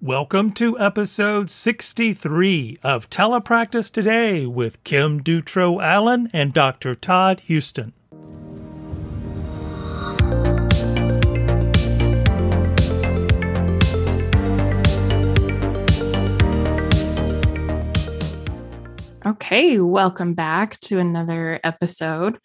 Welcome to episode 63 of Telepractice Today with Kim Dutro Allen and Dr. Todd Houston. Okay, welcome back to another episode.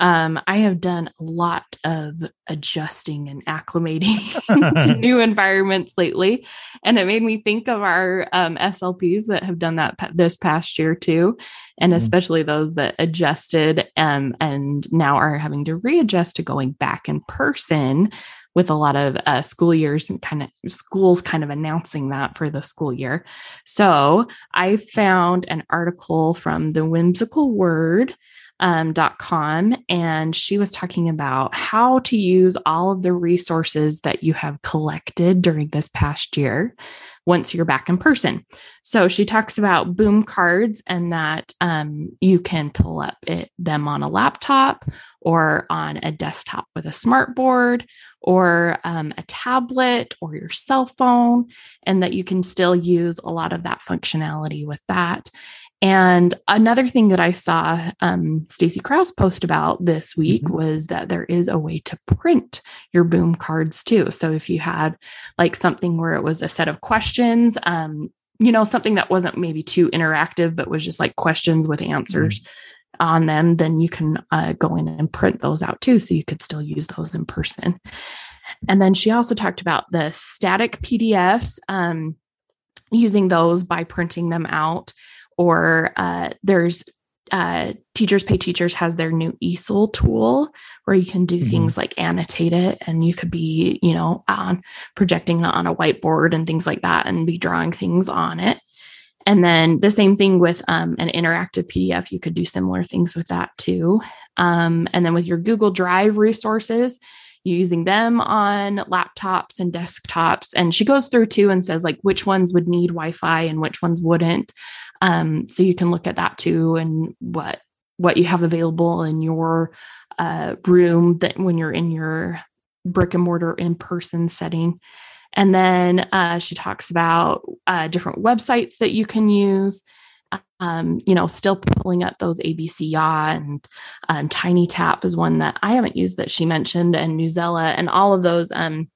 Um, I have done a lot of adjusting and acclimating to new environments lately, and it made me think of our um, SLPs that have done that this past year too, and mm-hmm. especially those that adjusted um, and now are having to readjust to going back in person with a lot of uh, school years and kind of schools kind of announcing that for the school year. So I found an article from the Whimsical Word um, .com and she was talking about how to use all of the resources that you have collected during this past year once you're back in person. So she talks about boom cards and that um, you can pull up it, them on a laptop or on a desktop with a smart board or um, a tablet or your cell phone, and that you can still use a lot of that functionality with that. And another thing that I saw um, Stacy Kraus post about this week mm-hmm. was that there is a way to print your boom cards too. So if you had like something where it was a set of questions, um, you know, something that wasn't maybe too interactive, but was just like questions with answers mm-hmm. on them, then you can uh, go in and print those out too. So you could still use those in person. And then she also talked about the static PDFs, um, using those by printing them out or uh, there's uh, teachers pay teachers has their new easel tool where you can do mm-hmm. things like annotate it and you could be you know on projecting on a whiteboard and things like that and be drawing things on it. And then the same thing with um, an interactive pdf you could do similar things with that too. Um, and then with your google drive resources using them on laptops and desktops. And she goes through too and says like which ones would need wi-fi and which ones wouldn't um, so you can look at that too and what what you have available in your uh, room that when you're in your brick and mortar in person setting. And then uh, she talks about uh, different websites that you can use. Um, you know, still pulling up those ABC and um, Tiny Tap is one that I haven't used that she mentioned, and Newsela and all of those, um,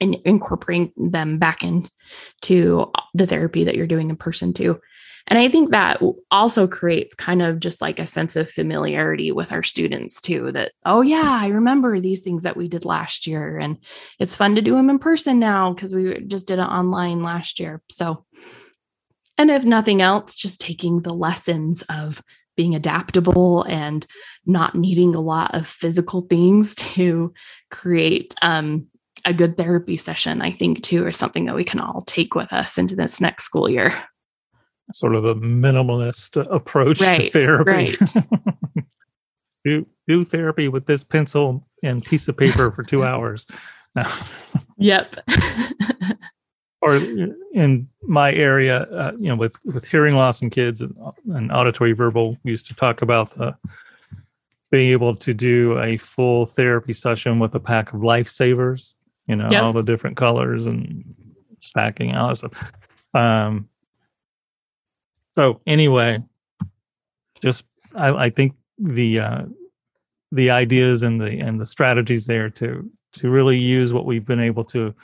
and incorporating them back into the therapy that you're doing in person too. And I think that also creates kind of just like a sense of familiarity with our students too that, oh, yeah, I remember these things that we did last year. And it's fun to do them in person now because we just did it online last year. So, and if nothing else, just taking the lessons of being adaptable and not needing a lot of physical things to create um, a good therapy session, I think, too, is something that we can all take with us into this next school year sort of a minimalist approach right, to therapy. Right. do do therapy with this pencil and piece of paper for two hours. yep. or in my area, uh, you know, with with hearing loss in kids and, and auditory verbal, we used to talk about the being able to do a full therapy session with a pack of lifesavers. You know, yep. all the different colors and stacking all that stuff. Um, so anyway, just I, I think the uh, the ideas and the and the strategies there to to really use what we've been able to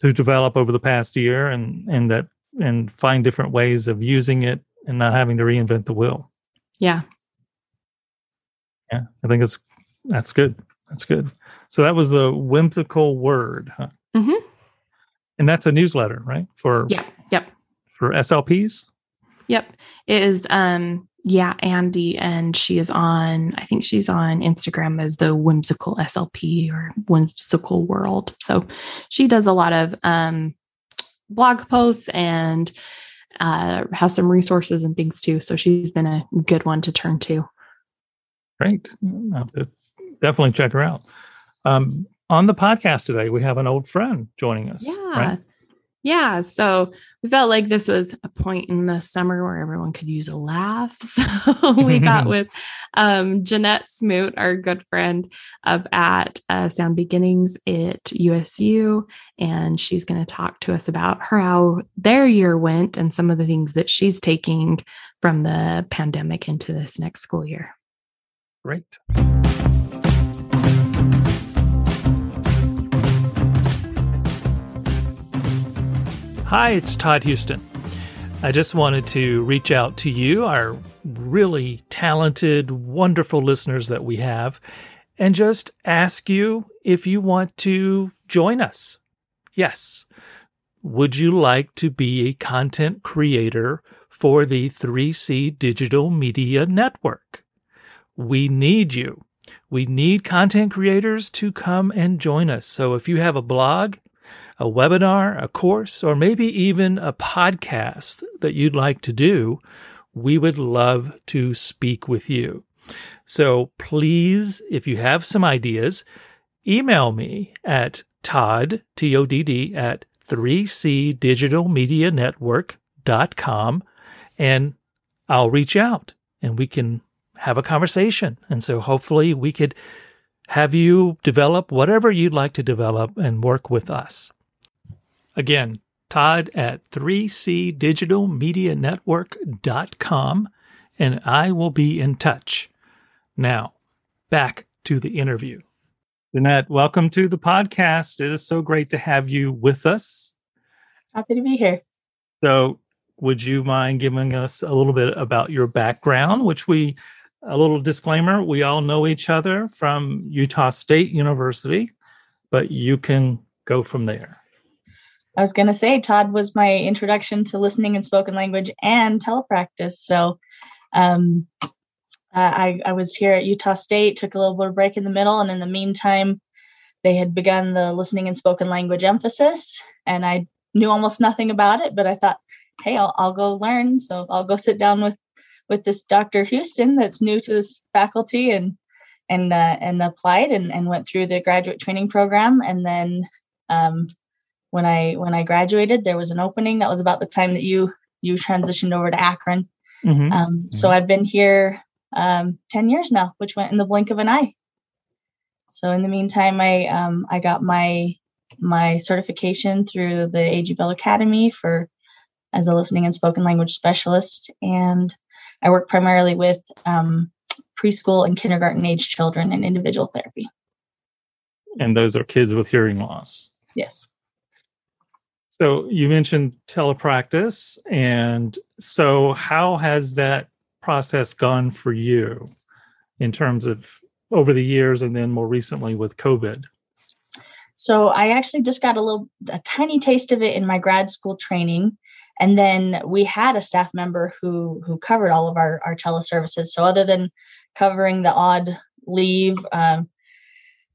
to develop over the past year and and that and find different ways of using it and not having to reinvent the wheel. Yeah. Yeah, I think it's that's good. That's good. So that was the whimsical word, huh? Mm-hmm. And that's a newsletter, right? For yeah, yep. For SLPs. Yep. It is um yeah, Andy and she is on I think she's on Instagram as the whimsical SLP or whimsical world. So she does a lot of um blog posts and uh has some resources and things too. So she's been a good one to turn to. Great. definitely check her out. Um on the podcast today, we have an old friend joining us. Yeah. Right? Yeah, so we felt like this was a point in the summer where everyone could use a laugh. So we got with um, Jeanette Smoot, our good friend up at uh, Sound Beginnings at USU, and she's going to talk to us about her how their year went and some of the things that she's taking from the pandemic into this next school year. Great. Hi, it's Todd Houston. I just wanted to reach out to you, our really talented, wonderful listeners that we have, and just ask you if you want to join us. Yes. Would you like to be a content creator for the 3C Digital Media Network? We need you. We need content creators to come and join us. So if you have a blog, a webinar, a course, or maybe even a podcast that you'd like to do, we would love to speak with you. So please, if you have some ideas, email me at Todd, T O D D, at 3C Digital Media Network.com and I'll reach out and we can have a conversation. And so hopefully we could have you develop whatever you'd like to develop and work with us. Again, Todd at 3cdigitalmedianetwork.com, and I will be in touch. Now, back to the interview. Jeanette, welcome to the podcast. It is so great to have you with us. Happy to be here. So, would you mind giving us a little bit about your background, which we, a little disclaimer, we all know each other from Utah State University, but you can go from there. I was going to say, Todd was my introduction to listening and spoken language and telepractice. So um, I, I was here at Utah State, took a little bit of break in the middle, and in the meantime, they had begun the listening and spoken language emphasis, and I knew almost nothing about it, but I thought, hey, I'll, I'll go learn. So I'll go sit down with with this Dr. Houston that's new to this faculty and and uh, and applied and, and went through the graduate training program, and then um, when I when I graduated, there was an opening. That was about the time that you you transitioned over to Akron. Mm-hmm. Um, mm-hmm. So I've been here um, ten years now, which went in the blink of an eye. So in the meantime, I um, I got my my certification through the A.G. Bell Academy for as a listening and spoken language specialist, and I work primarily with um, preschool and kindergarten age children in individual therapy. And those are kids with hearing loss. Yes. So you mentioned telepractice. And so, how has that process gone for you in terms of over the years and then more recently with COVID? So, I actually just got a little, a tiny taste of it in my grad school training. And then we had a staff member who who covered all of our our teleservices. So other than covering the odd leave, um,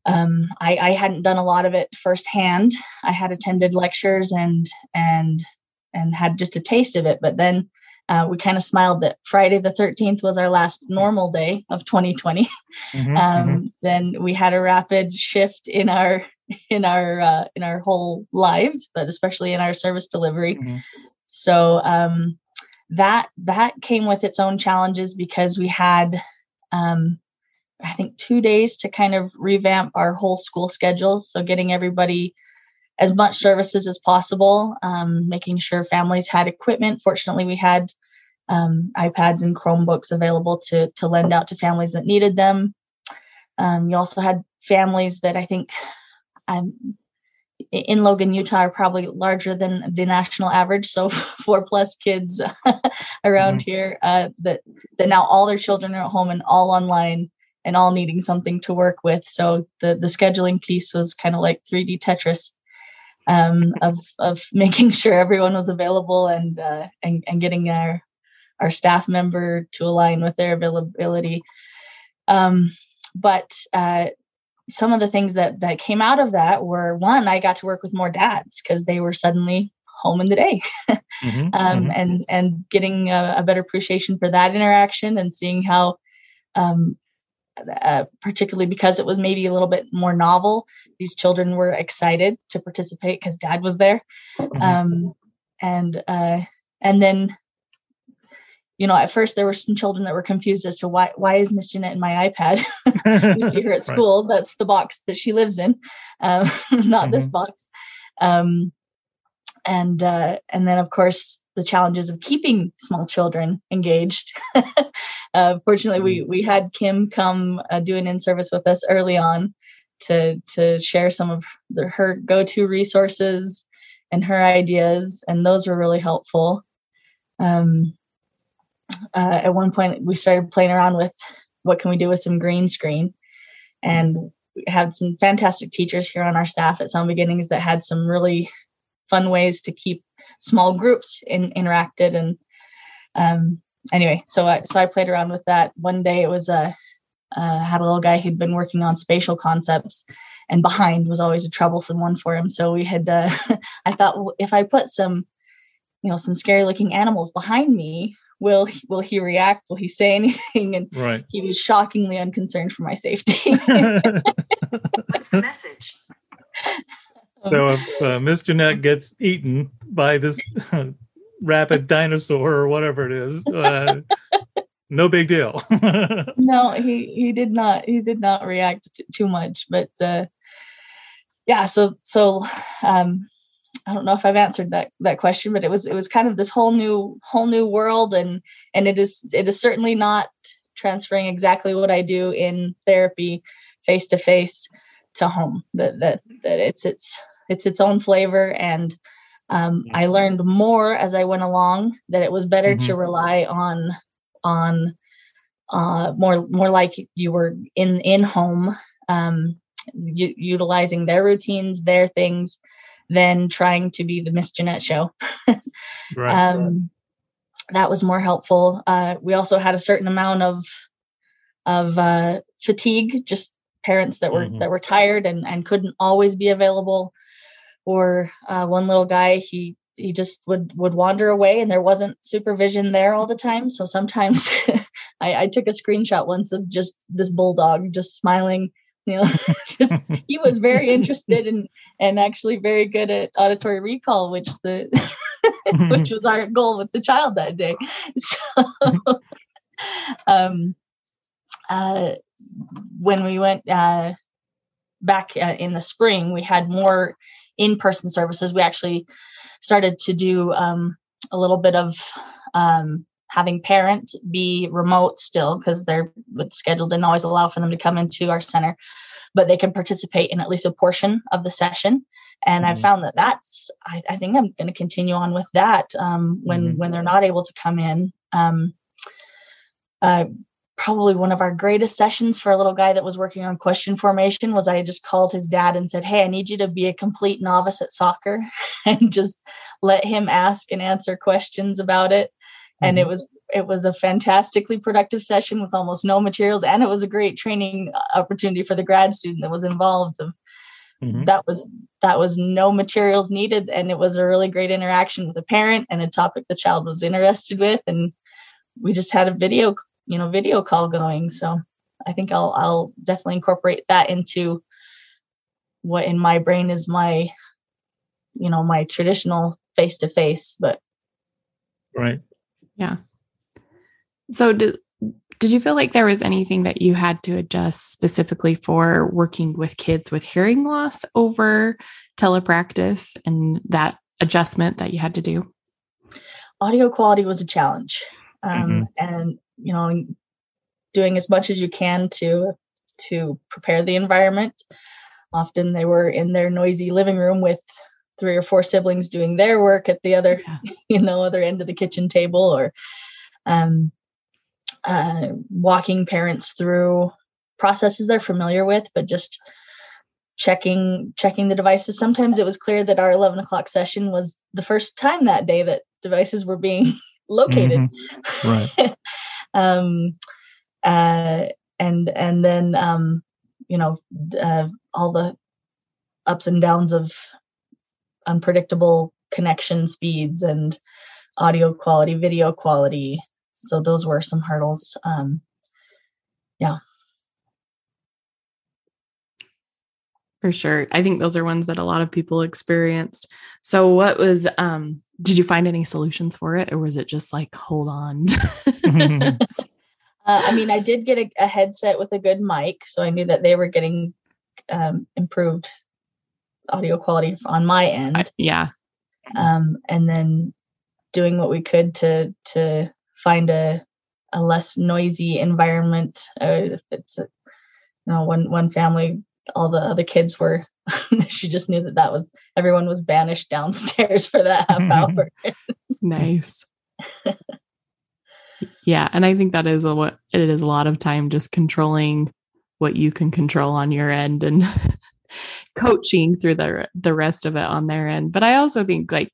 um, I, I, hadn't done a lot of it firsthand. I had attended lectures and and and had just a taste of it, but then uh, we kind of smiled that Friday the 13th was our last normal day of 2020. Mm-hmm, um, mm-hmm. Then we had a rapid shift in our in our uh, in our whole lives, but especially in our service delivery. Mm-hmm. So um, that that came with its own challenges because we had um, I think, two days to kind of revamp our whole school schedule. So, getting everybody as much services as possible, um, making sure families had equipment. Fortunately, we had um, iPads and Chromebooks available to, to lend out to families that needed them. Um, you also had families that I think um, in Logan, Utah, are probably larger than the national average. So, four plus kids around mm-hmm. here uh, that that now all their children are at home and all online and all needing something to work with. So the the scheduling piece was kind of like 3D Tetris um, of of making sure everyone was available and uh, and and getting our our staff member to align with their availability. Um, but uh, some of the things that that came out of that were one, I got to work with more dads because they were suddenly home in the day, mm-hmm, um, mm-hmm. and and getting a, a, better appreciation for that interaction and seeing how um, uh, particularly because it was maybe a little bit more novel. These children were excited to participate because dad was there. Mm-hmm. Um, and uh, and then you know, at first there were some children that were confused as to why why is Miss Jeanette in my iPad? we see her at school. Right. That's the box that she lives in, um, not mm-hmm. this box. Um, and uh, and then of course the challenges of keeping small children engaged. uh, fortunately, we mm-hmm. we had Kim come uh, do an in service with us early on to to share some of the, her go to resources and her ideas, and those were really helpful. Um, uh, at one point, we started playing around with what can we do with some green screen, and we had some fantastic teachers here on our staff at Sound Beginnings that had some really fun ways to keep small groups in, interacted and um, anyway so I, so I played around with that. One day it was a uh, had a little guy who'd been working on spatial concepts and behind was always a troublesome one for him. So we had uh, i thought well, if i put some you know some scary looking animals behind me will will he react? Will he say anything? And right. he was shockingly unconcerned for my safety. What's the message so if uh, Miss Jeanette gets eaten by this rapid dinosaur or whatever it is, uh, no big deal. no, he he did not he did not react t- too much, but uh, yeah. So so um, I don't know if I've answered that that question, but it was it was kind of this whole new whole new world, and and it is it is certainly not transferring exactly what I do in therapy face to face to home. That that that it's it's it's its own flavor and um, i learned more as i went along that it was better mm-hmm. to rely on on uh, more more like you were in in home um, u- utilizing their routines their things than trying to be the miss jeanette show right. um, that was more helpful uh, we also had a certain amount of of uh, fatigue just parents that were mm-hmm. that were tired and and couldn't always be available or uh, one little guy he he just would would wander away and there wasn't supervision there all the time. So sometimes I, I, took a screenshot once of just this bulldog just smiling you know just he was very interested and and actually very good at auditory recall which the which was our goal with the child that day. So um uh when we went uh back uh, in the spring we had more in-person services we actually started to do um, a little bit of um, having parents be remote still because their schedule didn't always allow for them to come into our center but they can participate in at least a portion of the session and mm-hmm. i found that that's i, I think i'm going to continue on with that um, when mm-hmm. when they're not able to come in um, uh, probably one of our greatest sessions for a little guy that was working on question formation was I just called his dad and said, Hey, I need you to be a complete novice at soccer and just let him ask and answer questions about it. Mm-hmm. And it mm-hmm. was it was a fantastically productive session with almost no materials and it was a great training opportunity for the grad student that was involved of mm-hmm. that was that was no materials needed and it was a really great interaction with a parent and a topic the child was interested with and we just had a video you know video call going. So i think i'll i'll definitely incorporate that into what in my brain is my you know my traditional face to face but right. Yeah. So did did you feel like there was anything that you had to adjust specifically for working with kids with hearing loss over telepractice and that adjustment that you had to do? Audio quality was a challenge. Um, mm-hmm. and you know doing as much as you can to to prepare the environment often they were in their noisy living room with three or four siblings doing their work at the other yeah. you know other end of the kitchen table or um, uh, walking parents through processes they're familiar with but just checking checking the devices sometimes it was clear that our 11 o'clock session was the first time that day that devices were being located mm-hmm. right um, uh, and and then um, you know uh, all the ups and downs of unpredictable connection speeds and audio quality, video quality. So those were some hurdles. Um, yeah. For sure. I think those are ones that a lot of people experienced. So what was um did you find any solutions for it or was it just like hold on? uh, I mean, I did get a, a, headset with a good mic, so I knew that they were getting um, improved audio quality on my end. I, yeah. Um, and then doing what we could to to find a a less noisy environment. Uh, if it's a, you know one one family all the other kids were she just knew that that was everyone was banished downstairs for that half mm-hmm. hour. Nice. Yeah and i think that is a what it is a lot of time just controlling what you can control on your end and coaching through the the rest of it on their end. But i also think like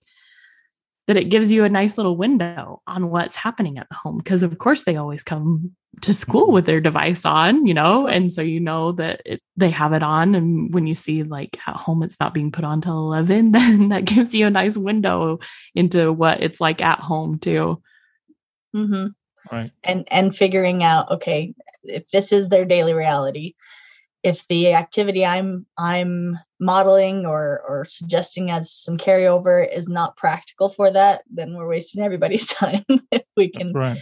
that it gives you a nice little window on what's happening at the home because of course they always come to school mm-hmm. with their device on you know and so you know that it, they have it on and when you see like at home it's not being put on till 11 then that gives you a nice window into what it's like at home too mm-hmm. right and and figuring out okay if this is their daily reality if the activity i'm i'm modeling or or suggesting as some carryover is not practical for that then we're wasting everybody's time if we can right.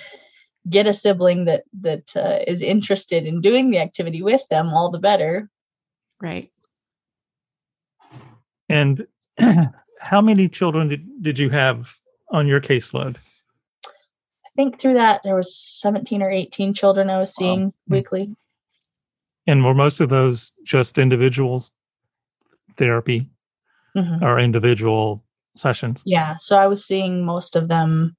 Get a sibling that that uh, is interested in doing the activity with them all the better right and how many children did, did you have on your caseload i think through that there was 17 or 18 children i was seeing wow. Hmm. weekly and were most of those just individuals therapy mm-hmm. or individual sessions? Yeah. So I was seeing most of them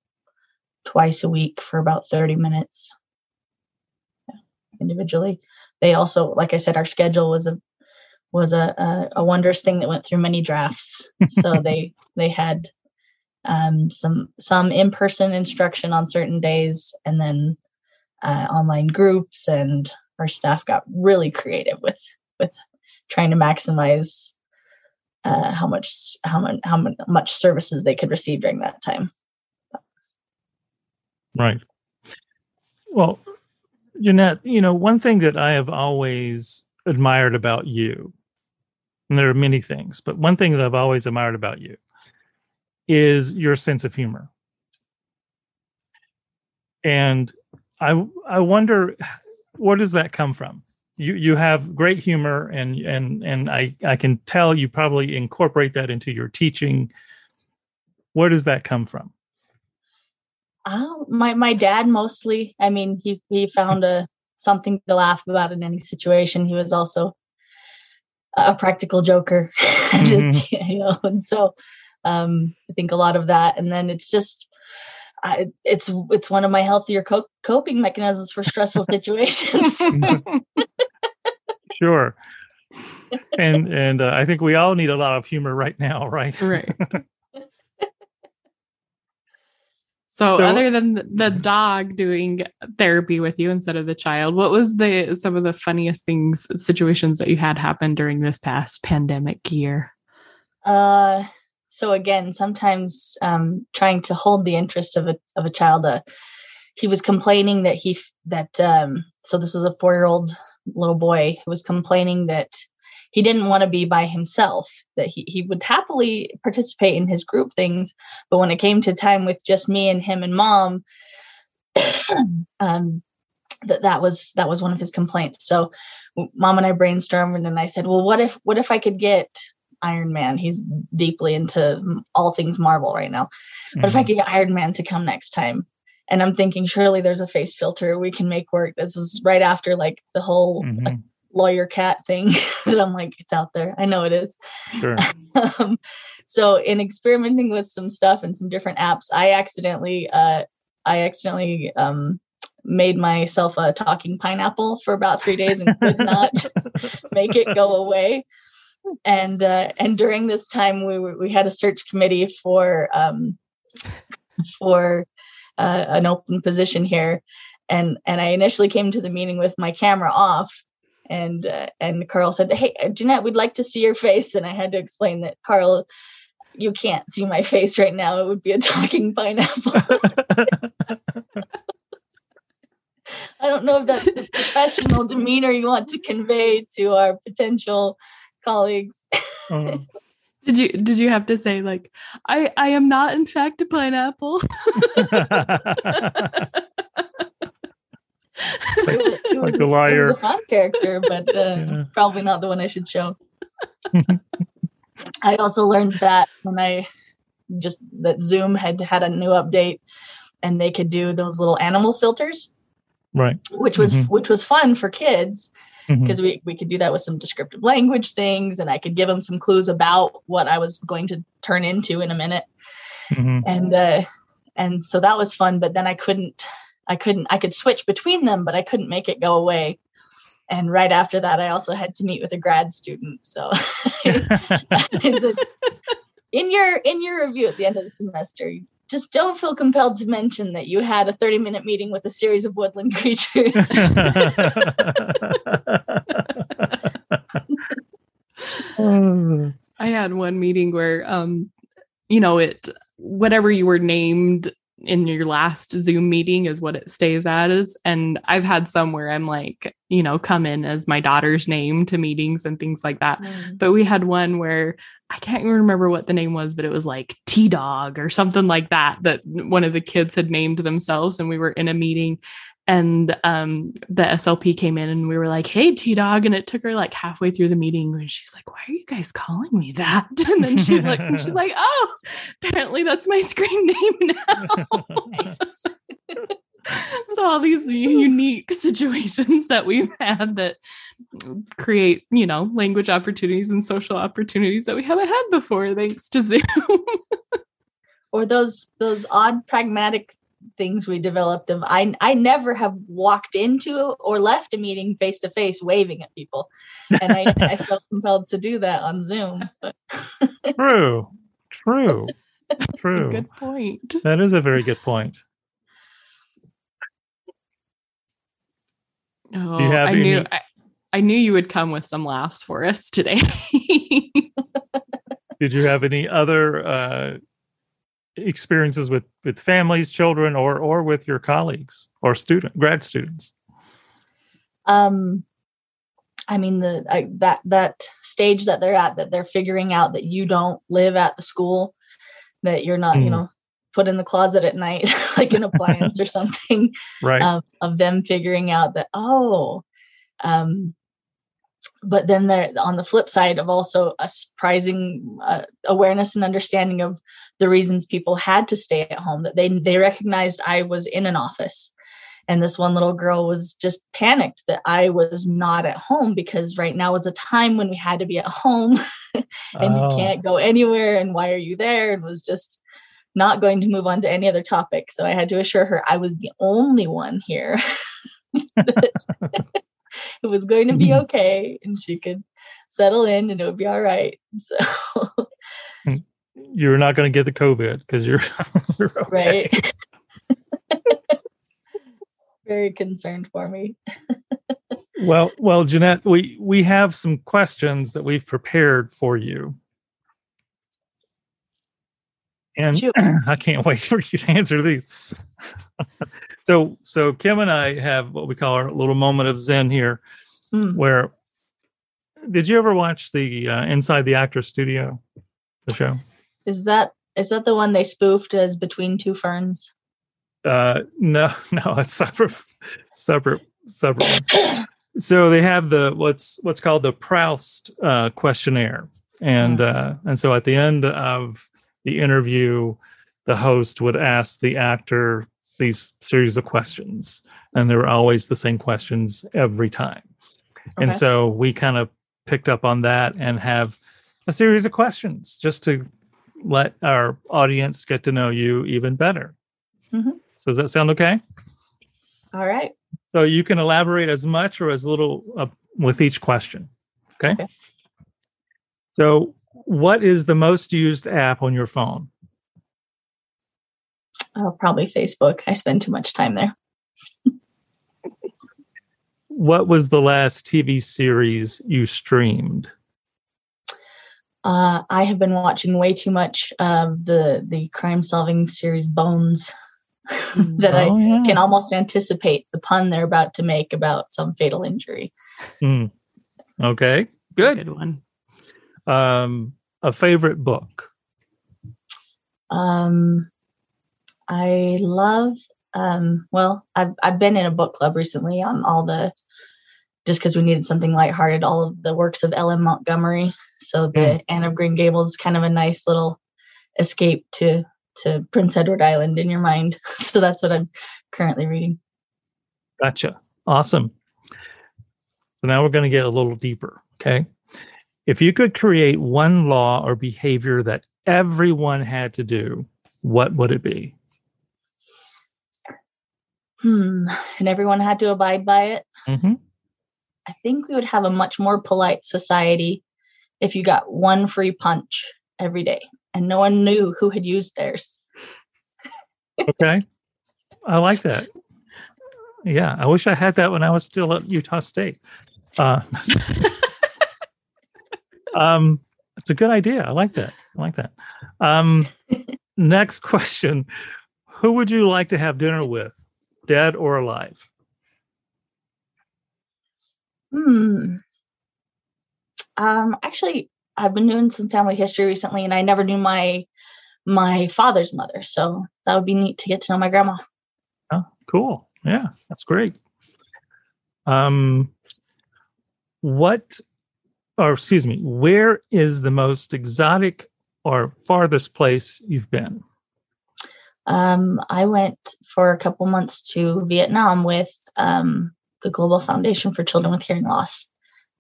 twice a week for about 30 minutes individually. They also, like I said, our schedule was a was a, a, a wondrous thing that went through many drafts. So they they had um, some some in person instruction on certain days, and then uh, online groups and our staff got really creative with with trying to maximize uh, how much how much how much services they could receive during that time. Right. Well, Jeanette, you know, one thing that I have always admired about you, and there are many things, but one thing that I've always admired about you is your sense of humor. And I I wonder where does that come from? You you have great humor and and and I I can tell you probably incorporate that into your teaching. Where does that come from? Uh, my my dad mostly. I mean, he he found a something to laugh about in any situation. He was also a practical joker, mm-hmm. you know, and so um, I think a lot of that. And then it's just I, it's it's one of my healthier co- coping mechanisms for stressful situations. sure. And and uh, I think we all need a lot of humor right now, right? Right. So, so, other than the dog doing therapy with you instead of the child, what was the some of the funniest things situations that you had happen during this past pandemic year? Uh so again sometimes um, trying to hold the interest of a of a child uh, he was complaining that he that um, so this was a four year old little boy who was complaining that he didn't want to be by himself that he, he would happily participate in his group things but when it came to time with just me and him and mom um, that that was that was one of his complaints so mom and i brainstormed and i said well what if what if i could get Iron Man. He's deeply into all things Marvel right now. But mm-hmm. if I mm-hmm. could get Iron Man to come next time, and I'm thinking surely there's a face filter we can make work. This is right after like the whole mm-hmm. Lawyer cat thing that I'm like, it's out there. I know it is. Sure. um, so in experimenting with some stuff and some different apps, I accidentally, uh, I accidentally um, made myself a talking pineapple for about three days and could not make it go away and uh, and during this time we were, we had a search committee for um, for uh, an open position here and and I initially came to the meeting with my camera off and uh, and Carl said hey Jeanette we'd like to see your face and I had to explain that Carl you can't see my face right now it would be a talking pineapple I don't know if that's the professional demeanor you want to convey to our potential colleagues. Uh, Did you did you have to say like I I am not in fact a pineapple? It was, Like a a, it liar. was a fun character, but uh, Yeah. probably not the one I should show. I also learned that when I just that Zoom had had a new update and they could do those little animal filters, right. which was Mhm. which was fun for kids because we, we could do that with some descriptive language things and I could give them some clues about what I was going to turn into in a minute Mhm. and uh and so that was fun but then i couldn't i couldn't i could switch between them but i couldn't make it go away. And right after that i also had to meet with a grad student. So in your in your review at the end of the semester just don't feel compelled to mention that you had a 30 minute meeting with a series of woodland creatures. I had one meeting where um you know it whatever you were named in your last Zoom meeting is what it stays as and I've had some where I'm like, you know, come in as my daughter's name to meetings and things like that. Mm. But we had one where I can't remember what the name was, but it was like T Dog or something like that, that one of the kids had named themselves. And we were in a meeting and um, the SLP came in and we were like, hey, T Dog. And it took her like halfway through the meeting and she's like, why are you guys calling me that? And then she like, and she's like, oh, apparently that's my screen name now. So all these unique situations that we've had that create you know language opportunities and social opportunities that we haven't had before thanks to zoom or those those odd pragmatic things we developed of I I never have walked into or left a meeting face to face waving at people. And I, I felt compelled to do that on Zoom. True. True. True. good point That is a very good point. oh, have i knew I, I knew you would come with some laughs for us today Did you have any other uh, experiences with with families, children, or or with your colleagues or student grad students? um I mean the I, that that stage that they're at that they're figuring out that you don't live at the school that you're not, you Mm. know, put in the closet at night like an appliance or something. Right. um, of them figuring out that oh um but then there on the flip side of also a surprising uh, awareness and understanding of the reasons people had to stay at home that they they recognized i was in an office. And this one little girl was just panicked that i was not at home because right now was a time when we had to be at home and Oh, you can't go anywhere and why are you there? And was just not going to move on to any other topic. So i had to assure her i was the only one here it was going to be mm-hmm. okay and she could settle in and it would be all right. So hmm. You're not going to get the COVID because you're, you're okay. right very concerned for me Well, well, Jeanette, we we have some questions that we've prepared for you, and. I can't wait for you to answer these. so, so Kim and I have what we call our little moment of zen here, Hmm. where did you ever watch the uh, Inside the Actor Studio, the show? Is that is that the one they spoofed as between two ferns? Uh, no, no, it's separate, separate, separate. so they have the what's what's called the Proust uh, questionnaire, and uh, and so at the end of the interview, the host would ask the actor these series of questions, and they were always the same questions every time. And so we kind of picked up on that and have a series of questions just to let our audience get to know you even better. Mhm. So does that sound okay? all right So you can elaborate as much or as little uh, with each question. Okay? Okay. So, what is the most used app on your phone? oh probably facebook i spend too much time there What was the last TV series you streamed? Uh, i have been watching way too much of the the crime solving series bones that i Oh, yeah. can almost anticipate the pun they're about to make about some fatal injury. Hmm. Okay, good. good one Um, a favorite book. Um, I love. Um, well, I've I've been in a book club recently on all the, just because we needed something lighthearted. All of the works of L.M. Montgomery. So the Mm. Anne of Green Gables is kind of a nice little escape to to Prince Edward Island in your mind. so that's what I'm currently reading. Gotcha. Awesome. So now we're going to get a little deeper. Okay. If you could create one law or behavior that everyone had to do, what would it be? Hmm. And everyone had to abide by it. hmm I think we would have a much more polite society if you got one free punch every day and no one knew who had used theirs. Okay. I like that. Yeah. I wish I had that when I was still at Utah State. Uh, um, it's a good idea. I like that. I like that. Um, next question Who would you like to have dinner with, dead or alive? Hmm. Um, actually, I've been doing some family history recently, and I never knew my my father's mother, so that would be neat to get to know my grandma. Oh, cool. Yeah, that's great. Um, what, or excuse me, where is the most exotic or farthest place you've been? Um, I went for a couple months to Vietnam with um, the Global Foundation for Children with Hearing Loss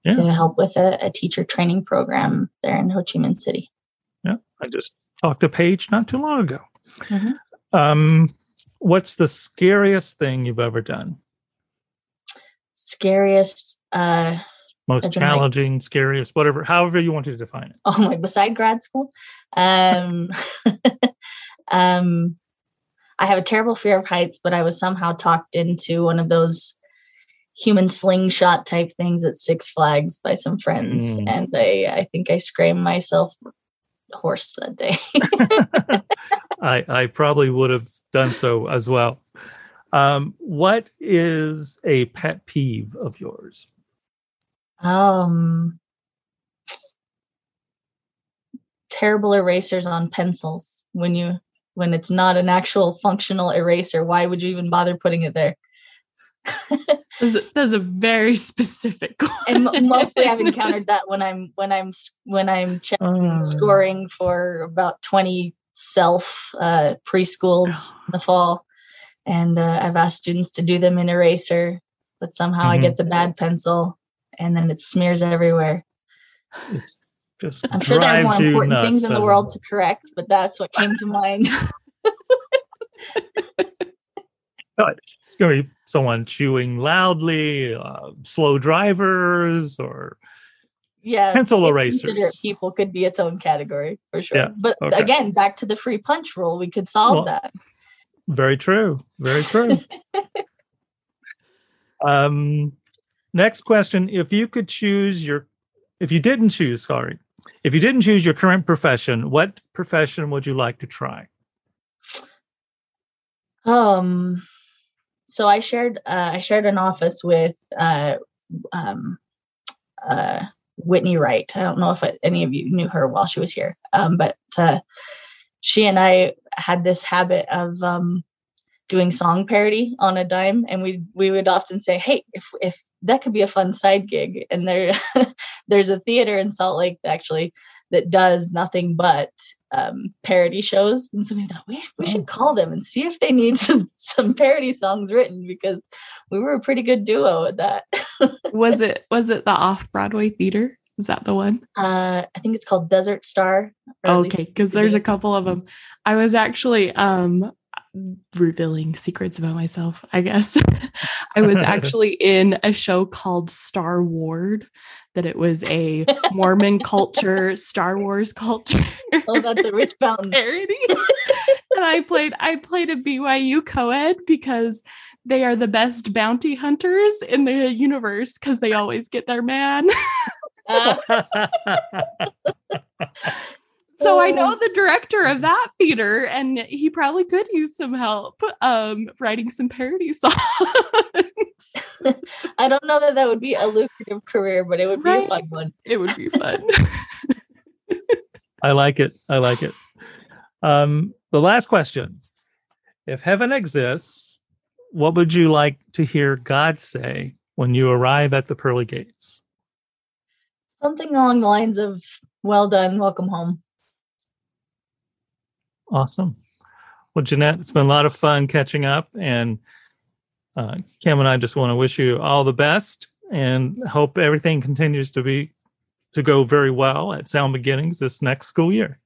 Yeah. to help with a, a teacher training program there in Ho Chi Minh City. Yeah, I just talked to Paige not too long ago. Mhm. Um, what's the scariest thing you've ever done? Scariest, uh, Most in, like- challenging, scariest, whatever, however you want to define it. oh my, beside grad school. Um, um, I have a terrible fear of heights, but I was somehow talked into one of those human slingshot type things at Six Flags by some friends, Mm. and I, I think I screamed myself hoarse that day. I, I probably would have done so as well. Um, what is a pet peeve of yours? Um, terrible erasers on pencils when you when it's not an actual functional eraser. Why would you even bother putting it there? That's a, that's a very specific one. and mostly I've encountered that when I'm when I'm when I'm checking Oh. scoring for about 20 self uh, preschools in the fall, and uh, I've asked students to do them in eraser, but somehow I Mhm. get the bad pencil, and then it smears everywhere. It's just I'm sure there are more important nuts, things in the world to correct, but that's what came to mind. It's going to be someone chewing loudly, uh, slow drivers, or yeah, Pencil erasers. people could be its own category for sure. Yeah, But okay. again, back to the free punch rule, we could solve Well, that. very true. Very true. um, next question: If you could choose your, if you didn't choose, sorry, if you didn't choose your current profession, what profession would you like to try? Um, so I shared uh, I shared an office with uh, um, uh, Whitney Wright. I don't know if any of you knew her while she was here, um, but uh, she and I had this habit of um, doing song parody on a dime, and we we would often say, "Hey, if if that could be a fun side gig," and there there's a theater in Salt Lake actually that does nothing but um, parody shows, and so we thought we, we should call them and see if they need some some parody songs written because we were a pretty good duo at that. was it was it the off Broadway theater? Is that the one? Uh, I think it's called Desert Star. or at least Okay, because there's a couple of them. I was actually um revealing secrets about myself, I guess. I was actually in a show called Star Ward, that it was a Mormon culture, Star Wars culture Oh, that's a Rich Fountain. parody. and I played I played a BYU co-ed because they are the best bounty hunters in the universe because they always get their man. Uh, So I know the director of that theater, and he probably could use some help um, writing some parody songs. I don't know that that would be a lucrative career, but it would be Right. a fun one. it would be fun. I like it. I like it. Um, the last question If heaven exists, what would you like to hear God say when you arrive at the pearly gates? Something along the lines of, well done, welcome home. Awesome. Well, Jeanette, it's been a lot of fun catching up. And uh, Kim and I just want to wish you all the best and hope everything continues to be to go very well at Sound Beginnings this next school year.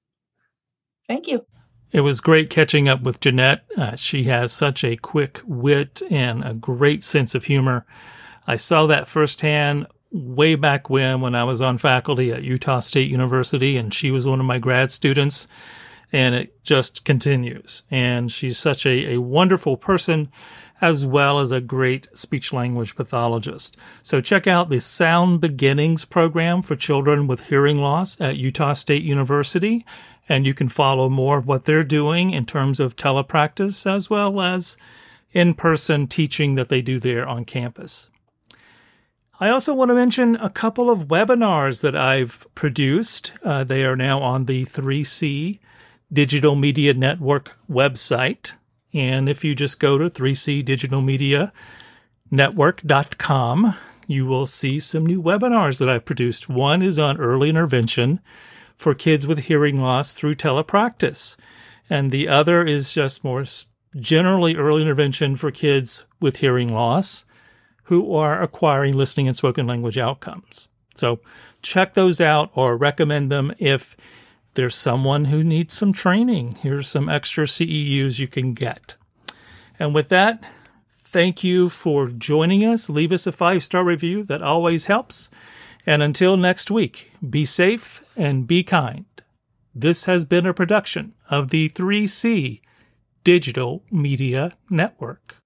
Thank you. It was great catching up with Jeanette. Uh, she has such a quick wit and a great sense of humor. I saw that firsthand way back when, when I was on faculty at Utah State University, and she was one of my grad students. And it just continues. And she's such a, a wonderful person as well as a great speech language pathologist. So check out the Sound Beginnings program for children with hearing loss at Utah State University, and you can follow more of what they're doing in terms of telepractice as well as in person teaching that they do there on campus. I also want to mention a couple of webinars that I've produced. Uh, they are now on the 3C Digital Media Network website. And if you just go to 3C Digital Media you will see some new webinars that I've produced. One is on early intervention for kids with hearing loss through telepractice. And the other is just more generally early intervention for kids with hearing loss who are acquiring listening and spoken language outcomes. So check those out or recommend them if there's someone who needs some training. Here's some extra CEUs you can get. And with that, thank you for joining us. Leave us a five star review, that always helps. And until next week, be safe and be kind. This has been a production of the 3C Digital Media Network.